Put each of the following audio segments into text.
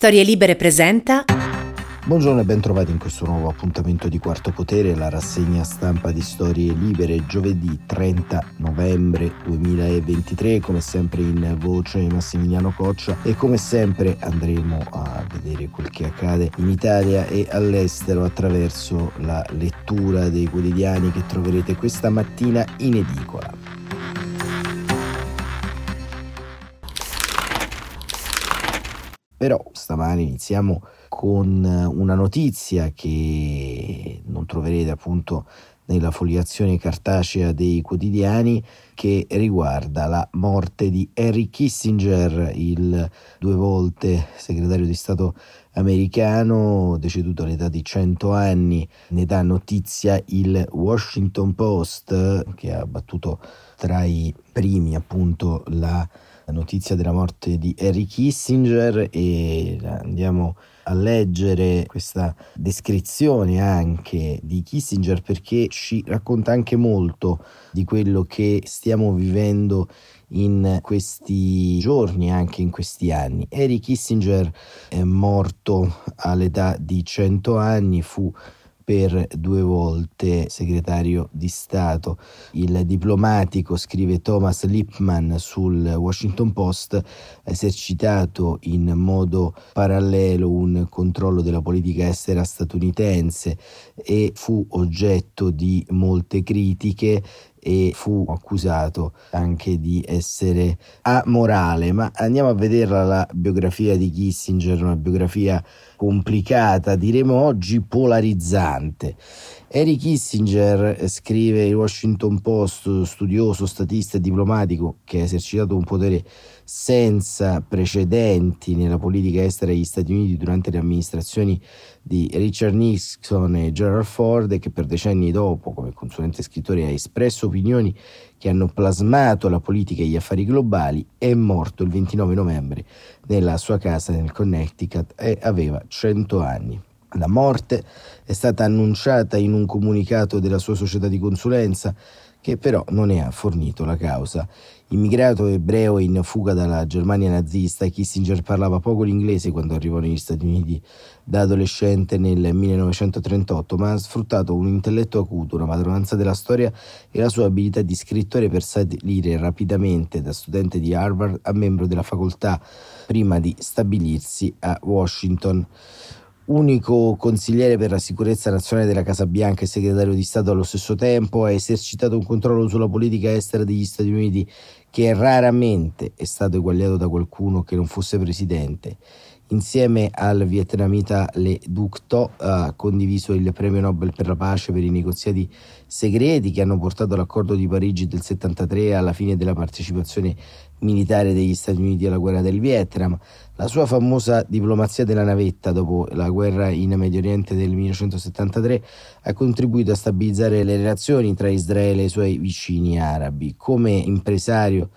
Storie Libere presenta. Buongiorno e ben trovati in questo nuovo appuntamento di Quarto Potere, la rassegna stampa di Storie Libere, giovedì 30 novembre 2023, come sempre in voce Massimiliano Coccia e come sempre andremo a vedere quel che accade in Italia e all'estero attraverso la lettura dei quotidiani che troverete questa mattina in edicola. Però stamani iniziamo con una notizia che non troverete appunto nella foliazione cartacea dei quotidiani che riguarda la morte di Henry Kissinger, il due volte segretario di Stato americano, deceduto all'età di 100 anni. Ne dà notizia il Washington Post che ha battuto tra i primi appunto la notizia della morte di Harry Kissinger e andiamo a leggere questa descrizione anche di Kissinger perché ci racconta anche molto di quello che stiamo vivendo in questi giorni, anche in questi anni. Harry Kissinger è morto all'età di 100 anni, fu per due volte segretario di Stato. Il diplomatico, scrive Thomas Lipman sul Washington Post, ha esercitato in modo parallelo un controllo della politica estera statunitense e fu oggetto di molte critiche e fu accusato anche di essere amorale, ma andiamo a vederla la biografia di Kissinger, una biografia complicata, diremo oggi polarizzante. Harry Kissinger, scrive il Washington Post, studioso, statista e diplomatico che ha esercitato un potere senza precedenti nella politica estera degli Stati Uniti durante le amministrazioni di Richard Nixon e Gerald Ford e che per decenni dopo, come consulente scrittore, ha espresso opinioni che hanno plasmato la politica e gli affari globali, è morto il 29 novembre nella sua casa nel Connecticut e aveva 100 anni. La morte è stata annunciata in un comunicato della sua società di consulenza che però non ne ha fornito la causa. Immigrato ebreo in fuga dalla Germania nazista, Kissinger parlava poco l'inglese quando arrivò negli Stati Uniti da adolescente nel 1938, ma ha sfruttato un intelletto acuto, una padronanza della storia e la sua abilità di scrittore per salire rapidamente da studente di Harvard a membro della facoltà prima di stabilirsi a Washington unico consigliere per la sicurezza nazionale della Casa Bianca e segretario di Stato allo stesso tempo, ha esercitato un controllo sulla politica estera degli Stati Uniti che raramente è stato eguagliato da qualcuno che non fosse presidente. Insieme al vietnamita Le Duc Tho ha condiviso il premio Nobel per la pace per i negoziati segreti che hanno portato all'accordo di Parigi del 73 alla fine della partecipazione militare degli Stati Uniti alla guerra del Vietnam. La sua famosa diplomazia della navetta dopo la guerra in Medio Oriente del 1973 ha contribuito a stabilizzare le relazioni tra Israele e i suoi vicini arabi. Come impresario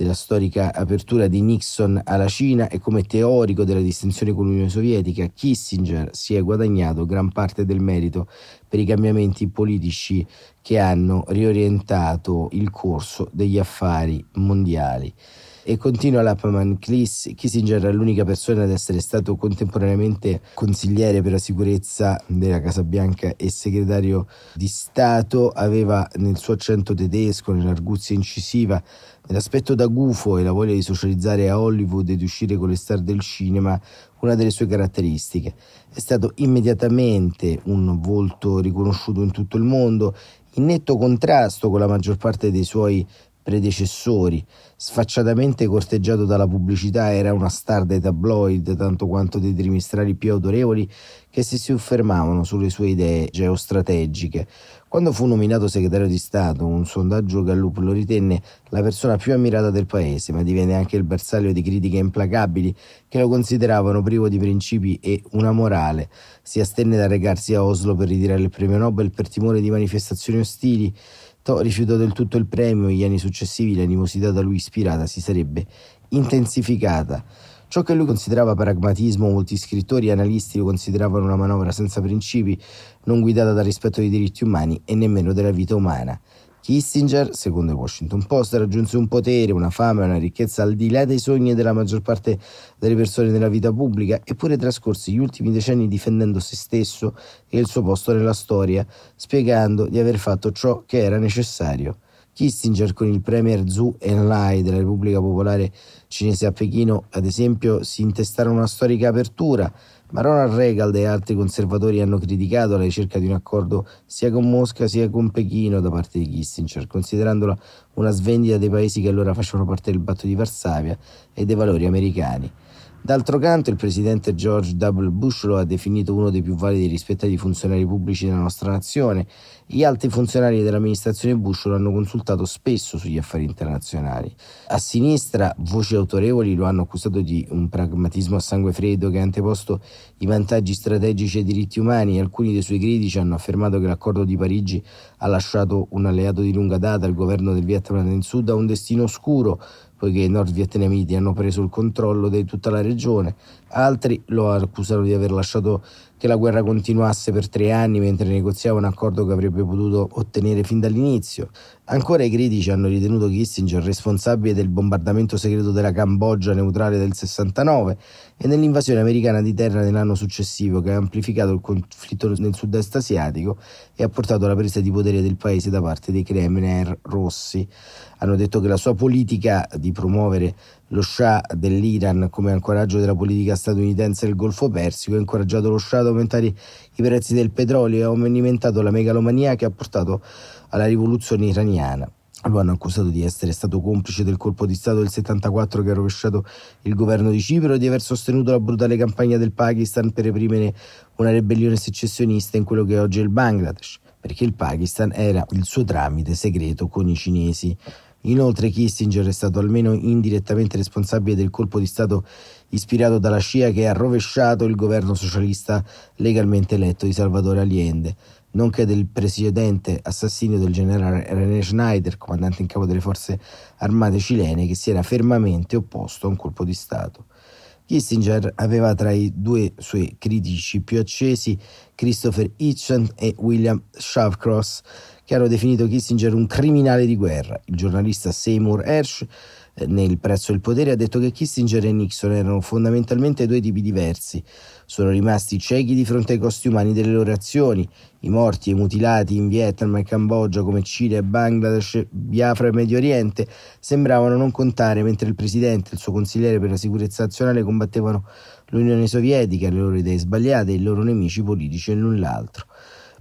della storica apertura di Nixon alla Cina e come teorico della distinzione con l'Unione Sovietica, Kissinger si è guadagnato gran parte del merito per i cambiamenti politici che hanno riorientato il corso degli affari mondiali. E continua Lappman, Kissinger è l'unica persona ad essere stato contemporaneamente consigliere per la sicurezza della Casa Bianca e segretario di Stato, aveva nel suo accento tedesco, nell'arguzia incisiva, nell'aspetto da gufo e la voglia di socializzare a Hollywood e di uscire con le star del cinema una delle sue caratteristiche. È stato immediatamente un volto riconosciuto in tutto il mondo, in netto contrasto con la maggior parte dei suoi predecessori, sfacciatamente corteggiato dalla pubblicità, era una star dei tabloid tanto quanto dei trimestrali più autorevoli che si soffermavano sulle sue idee geostrategiche. Quando fu nominato segretario di Stato, un sondaggio Gallup lo ritenne la persona più ammirata del paese, ma divenne anche il bersaglio di critiche implacabili che lo consideravano privo di principi e una morale. Si astenne da recarsi a Oslo per ritirare il premio Nobel per timore di manifestazioni ostili To rifiutò del tutto il premio e gli anni successivi l'animosità da lui ispirata si sarebbe intensificata. Ciò che lui considerava pragmatismo, molti scrittori e analisti lo consideravano una manovra senza principi, non guidata dal rispetto dei diritti umani e nemmeno della vita umana. Kissinger, secondo il Washington Post, raggiunse un potere, una fama e una ricchezza al di là dei sogni della maggior parte delle persone nella vita pubblica, eppure trascorse gli ultimi decenni difendendo se stesso e il suo posto nella storia, spiegando di aver fatto ciò che era necessario. Kissinger con il premier Zhu Enlai della Repubblica Popolare Cinese a Pechino, ad esempio, si intestarono una storica apertura, ma Ronald Reagan e altri conservatori hanno criticato la ricerca di un accordo sia con Mosca sia con Pechino da parte di Kissinger, considerandola una svendita dei paesi che allora facevano parte del patto di Varsavia e dei valori americani. D'altro canto, il presidente George W. Bush lo ha definito uno dei più validi e rispettati funzionari pubblici della nostra nazione. Gli alti funzionari dell'amministrazione Bush lo hanno consultato spesso sugli affari internazionali. A sinistra, voci autorevoli lo hanno accusato di un pragmatismo a sangue freddo che ha anteposto i vantaggi strategici ai diritti umani alcuni dei suoi critici hanno affermato che l'accordo di Parigi ha lasciato un alleato di lunga data, il governo del Vietnam nel Sud, a un destino oscuro poiché i nordvietnamiti hanno preso il controllo di tutta la regione. Altri lo accusano di aver lasciato che la guerra continuasse per tre anni mentre negoziava un accordo che avrebbe potuto ottenere fin dall'inizio. Ancora i critici hanno ritenuto Kissinger responsabile del bombardamento segreto della Cambogia neutrale del 69 e nell'invasione americana di terra nell'anno successivo che ha amplificato il conflitto nel sud-est asiatico e ha portato alla presa di potere del paese da parte dei Kremlin rossi. Hanno detto che la sua politica di promuovere lo Shah dell'Iran come ancoraggio della politica statunitense nel Golfo Persico ha incoraggiato lo Shah ad aumentare i prezzi del petrolio e ha alimentato la megalomania che ha portato alla rivoluzione iraniana. Lo hanno accusato di essere stato complice del colpo di Stato del 74 che ha rovesciato il governo di Cipro e di aver sostenuto la brutale campagna del Pakistan per reprimere una ribellione secessionista in quello che oggi è il Bangladesh, perché il Pakistan era il suo tramite segreto con i cinesi. Inoltre Kissinger è stato almeno indirettamente responsabile del colpo di Stato ispirato dalla CIA che ha rovesciato il governo socialista legalmente eletto di Salvatore Allende, nonché del precedente assassinio del generale René Schneider, comandante in capo delle forze armate cilene, che si era fermamente opposto a un colpo di Stato. Kissinger aveva tra i due suoi critici più accesi Christopher Hitchens e William Shawcross, che hanno definito Kissinger un criminale di guerra. Il giornalista Seymour Hersh nel Prezzo del potere ha detto che Kissinger e Nixon erano fondamentalmente due tipi diversi. Sono rimasti ciechi di fronte ai costi umani delle loro azioni. I morti e i mutilati in Vietnam e Cambogia, come Cile, Bangladesh, Biafra e Medio Oriente, sembravano non contare, mentre il presidente e il suo consigliere per la sicurezza nazionale combattevano l'Unione Sovietica, le loro idee sbagliate i loro nemici politici e null'altro.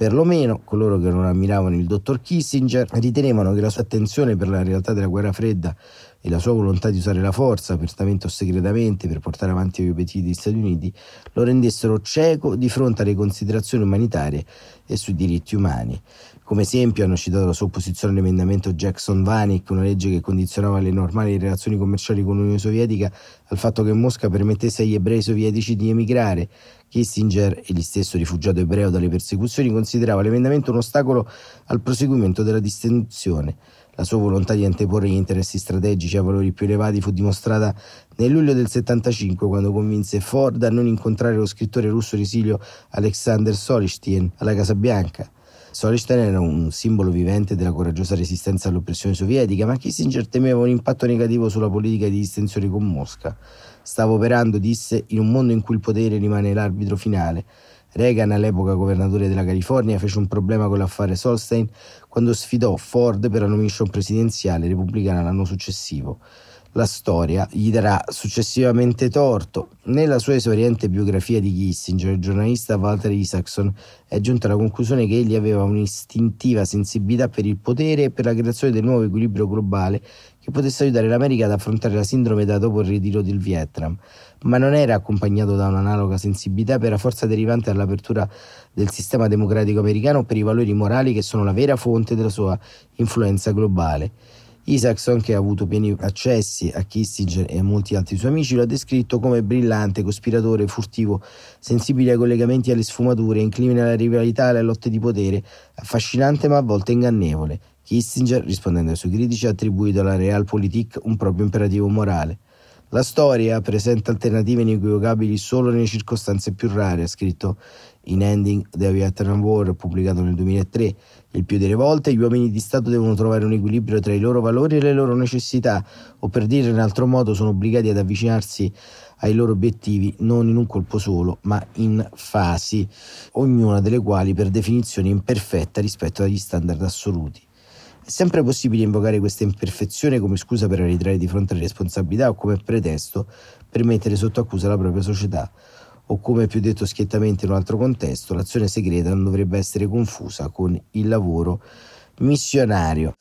Perlomeno coloro che non ammiravano il dottor Kissinger ritenevano che la sua attenzione per la realtà della guerra fredda e la sua volontà di usare la forza, apertamente o segretamente, per portare avanti gli obiettivi degli Stati Uniti, lo rendessero cieco di fronte alle considerazioni umanitarie e sui diritti umani. Come esempio hanno citato la sua opposizione all'emendamento Jackson-Vanik, una legge che condizionava le normali relazioni commerciali con l'Unione Sovietica al fatto che Mosca permettesse agli ebrei sovietici di emigrare, Kissinger, egli stesso rifugiato ebreo dalle persecuzioni, considerava l'emendamento un ostacolo al proseguimento della distinzione. La sua volontà di anteporre gli interessi strategici a valori più elevati fu dimostrata nel luglio del 75 quando convinse Ford a non incontrare lo scrittore russo esilio Alexander Solzhenitsyn alla Casa Bianca. Solzhenitsyn era un simbolo vivente della coraggiosa resistenza all'oppressione sovietica, ma Kissinger temeva un impatto negativo sulla politica di distensione con Mosca. Stavo operando, disse, in un mondo in cui il potere rimane l'arbitro finale. Reagan, all'epoca governatore della California, fece un problema con l'affare Solstein quando sfidò Ford per la nomination presidenziale repubblicana l'anno successivo. La storia gli darà successivamente torto. Nella sua esauriente biografia di Kissinger, il giornalista Walter Isaacson è giunto alla conclusione che egli aveva un'istintiva sensibilità per il potere e per la creazione del nuovo equilibrio globale che potesse aiutare l'America ad affrontare la sindrome da dopo il ritiro del Vietnam, ma non era accompagnato da un'analoga sensibilità per la forza derivante dall'apertura del sistema democratico americano per i valori morali che sono la vera fonte della sua influenza globale. Isaacson, che ha avuto pieni accessi a Kissinger e a molti altri suoi amici, lo ha descritto come brillante, cospiratore, furtivo, sensibile ai collegamenti e alle sfumature, incline alla rivalità e alle lotte di potere, affascinante ma a volte ingannevole. Kissinger, rispondendo ai suoi critici, ha attribuito alla Realpolitik un proprio imperativo morale. La storia presenta alternative inequivocabili solo nelle circostanze più rare, ha scritto in Ending the Vietnam War, pubblicato nel 2003. Il più delle volte gli uomini di Stato devono trovare un equilibrio tra i loro valori e le loro necessità, o per dire in altro modo sono obbligati ad avvicinarsi ai loro obiettivi non in un colpo solo, ma in fasi, ognuna delle quali per definizione imperfetta rispetto agli standard assoluti. È sempre possibile invocare questa imperfezione come scusa per arretrare di fronte alle responsabilità o come pretesto per mettere sotto accusa la propria società. O come più detto schiettamente in un altro contesto, l'azione segreta non dovrebbe essere confusa con il lavoro missionario.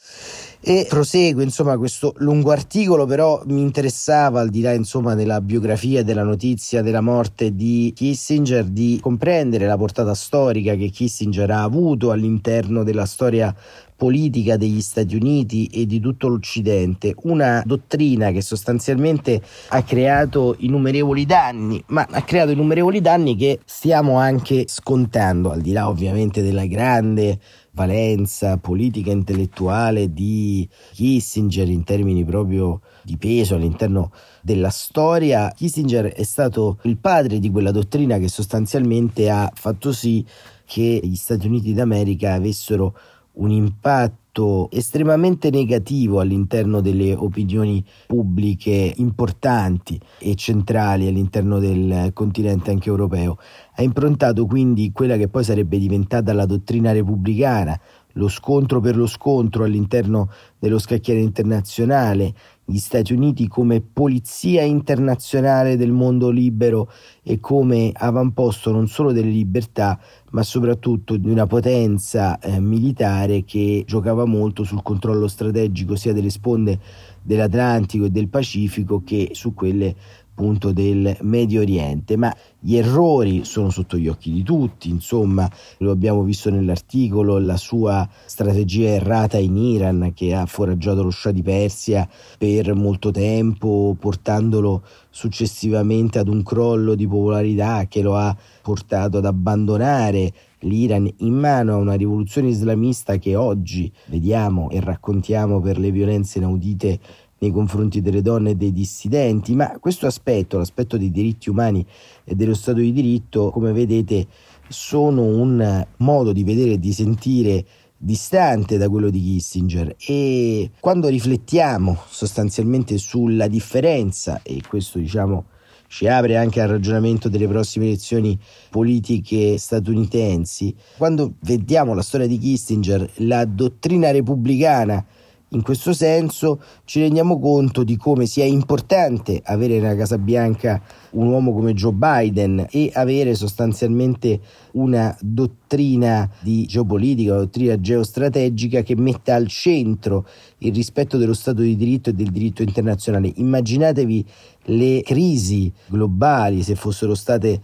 E prosegue insomma questo lungo articolo, però mi interessava al di là insomma della biografia della notizia della morte di Kissinger di comprendere la portata storica che Kissinger ha avuto all'interno della storia politica degli Stati Uniti e di tutto l'Occidente, una dottrina che sostanzialmente ha creato innumerevoli danni, ma ha creato innumerevoli danni che stiamo anche scontando, al di là ovviamente della grande valenza politica e intellettuale di Kissinger in termini proprio di peso all'interno della storia, Kissinger è stato il padre di quella dottrina che sostanzialmente ha fatto sì che gli Stati Uniti d'America avessero un impatto estremamente negativo all'interno delle opinioni pubbliche importanti e centrali all'interno del continente anche europeo. Ha improntato quindi quella che poi sarebbe diventata la dottrina repubblicana, lo scontro per lo scontro all'interno dello scacchiere internazionale, gli Stati Uniti come polizia internazionale del mondo libero e come avamposto non solo delle libertà, ma soprattutto di una potenza eh, militare che giocava molto sul controllo strategico sia delle sponde dell'Atlantico e del Pacifico che su quelle appunto del Medio Oriente, ma gli errori sono sotto gli occhi di tutti, insomma, lo abbiamo visto nell'articolo, la sua strategia errata in Iran che ha foraggiato lo Shah di Persia per molto tempo, portandolo successivamente ad un crollo di popolarità che lo ha portato ad abbandonare l'Iran in mano a una rivoluzione islamista che oggi vediamo e raccontiamo per le violenze inaudite nei confronti delle donne e dei dissidenti, ma questo aspetto, l'aspetto dei diritti umani e dello Stato di diritto, come vedete, sono un modo di vedere e di sentire distante da quello di Kissinger. E quando riflettiamo sostanzialmente sulla differenza e questo diciamo ci apre anche al ragionamento delle prossime elezioni politiche statunitensi quando vediamo la storia di Kissinger la dottrina repubblicana in questo senso ci rendiamo conto di come sia importante avere nella Casa Bianca un uomo come Joe Biden e avere sostanzialmente una dottrina di geopolitica, una dottrina geostrategica che metta al centro il rispetto dello Stato di diritto e del diritto internazionale. Immaginatevi le crisi globali se fossero state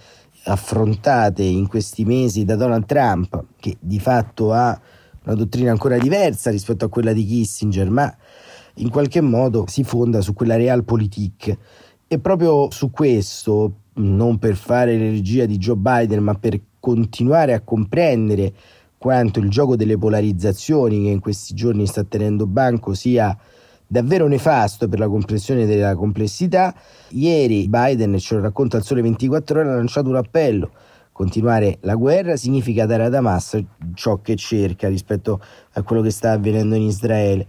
affrontate in questi mesi da Donald Trump, che di fatto ha una dottrina ancora diversa rispetto a quella di Kissinger, ma in qualche modo si fonda su quella realpolitik. E proprio su questo, non per fare l'eregia di Joe Biden, ma per continuare a comprendere quanto il gioco delle polarizzazioni che in questi giorni sta tenendo banco sia davvero nefasto per la comprensione della complessità, ieri Biden, ce lo racconta il Sole 24 ore, ha lanciato un appello Continuare la guerra significa dare ad Hamas ciò che cerca rispetto a quello che sta avvenendo in Israele.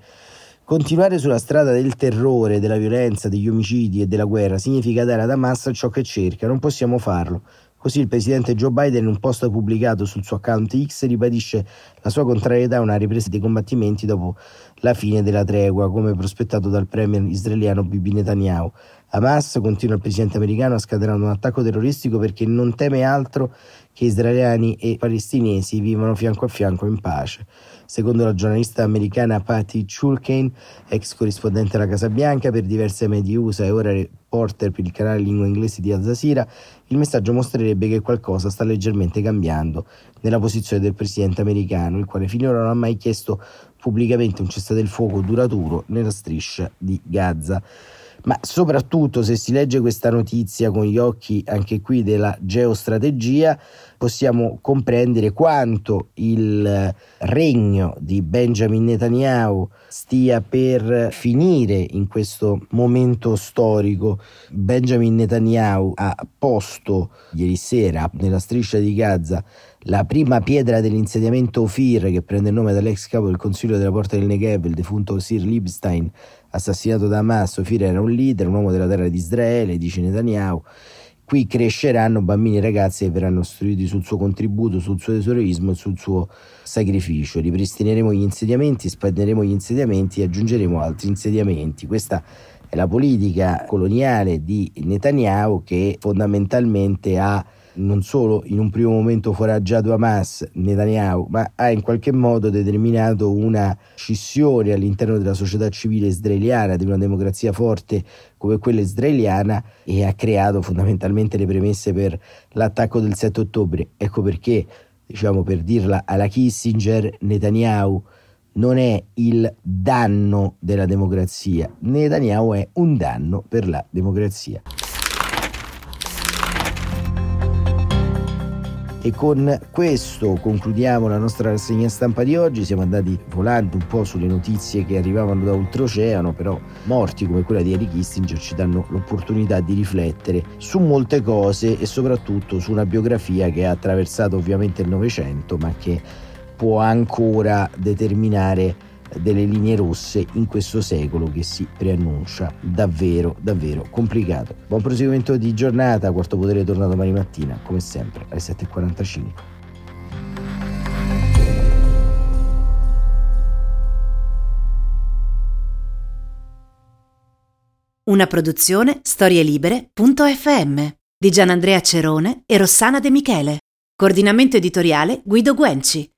Continuare sulla strada del terrore, della violenza, degli omicidi e della guerra significa dare ad Hamas ciò che cerca. Non possiamo farlo. Così il presidente Joe Biden in un post pubblicato sul suo account X ribadisce la sua contrarietà a una ripresa dei combattimenti dopo la fine della tregua, come prospettato dal premier israeliano Bibi Netanyahu. Hamas, continua il presidente americano, scatenato un attacco terroristico perché non teme altro che israeliani e palestinesi vivano fianco a fianco in pace. Secondo la giornalista americana Patty Chulkane, ex corrispondente alla Casa Bianca per diverse medie USA e ora reporter per il canale lingua inglese di Al Jazeera, il messaggio mostrerebbe che qualcosa sta leggermente cambiando nella posizione del presidente americano, il quale finora non ha mai chiesto pubblicamente un cessate il fuoco duraturo nella striscia di Gaza. Ma soprattutto se si legge questa notizia con gli occhi anche qui della geostrategia, possiamo comprendere quanto il regno di Benjamin Netanyahu stia per finire in questo momento storico. Benjamin Netanyahu ha posto ieri sera nella striscia di Gaza la prima pietra dell'insediamento Ofir che prende il nome dall'ex capo del Consiglio della Porta del Negev, il defunto Osir Libstein, assassinato da Hamas. Ofir era un leader, un uomo della terra di Israele, dice Netanyahu. Qui cresceranno bambini e ragazzi che verranno istruiti sul suo contributo, sul suo eroismo e sul suo sacrificio. Ripristineremo gli insediamenti, spanderemo gli insediamenti e aggiungeremo altri insediamenti. Questa è la politica coloniale di Netanyahu che fondamentalmente ha non solo in un primo momento foraggiato Hamas, Netanyahu, ma ha in qualche modo determinato una scissione all'interno della società civile israeliana, di una democrazia forte come quella israeliana e ha creato fondamentalmente le premesse per l'attacco del 7 ottobre. Ecco perché, diciamo per dirla alla Kissinger, Netanyahu non è il danno della democrazia, Netanyahu è un danno per la democrazia. E con questo concludiamo la nostra rassegna stampa di oggi. Siamo andati volando un po' sulle notizie che arrivavano da oltreoceano, però morti come quella di Eric Kissinger ci danno l'opportunità di riflettere su molte cose e soprattutto su una biografia che ha attraversato ovviamente il Novecento, ma che può ancora determinare delle linee rosse in questo secolo che si preannuncia davvero davvero complicato. Buon proseguimento di giornata, quarto potere torna domani mattina, come sempre alle 7.45. Una produzione storielibere.fm di Gianandrea Cerone e Rossana De Michele. Coordinamento editoriale Guido Guenci.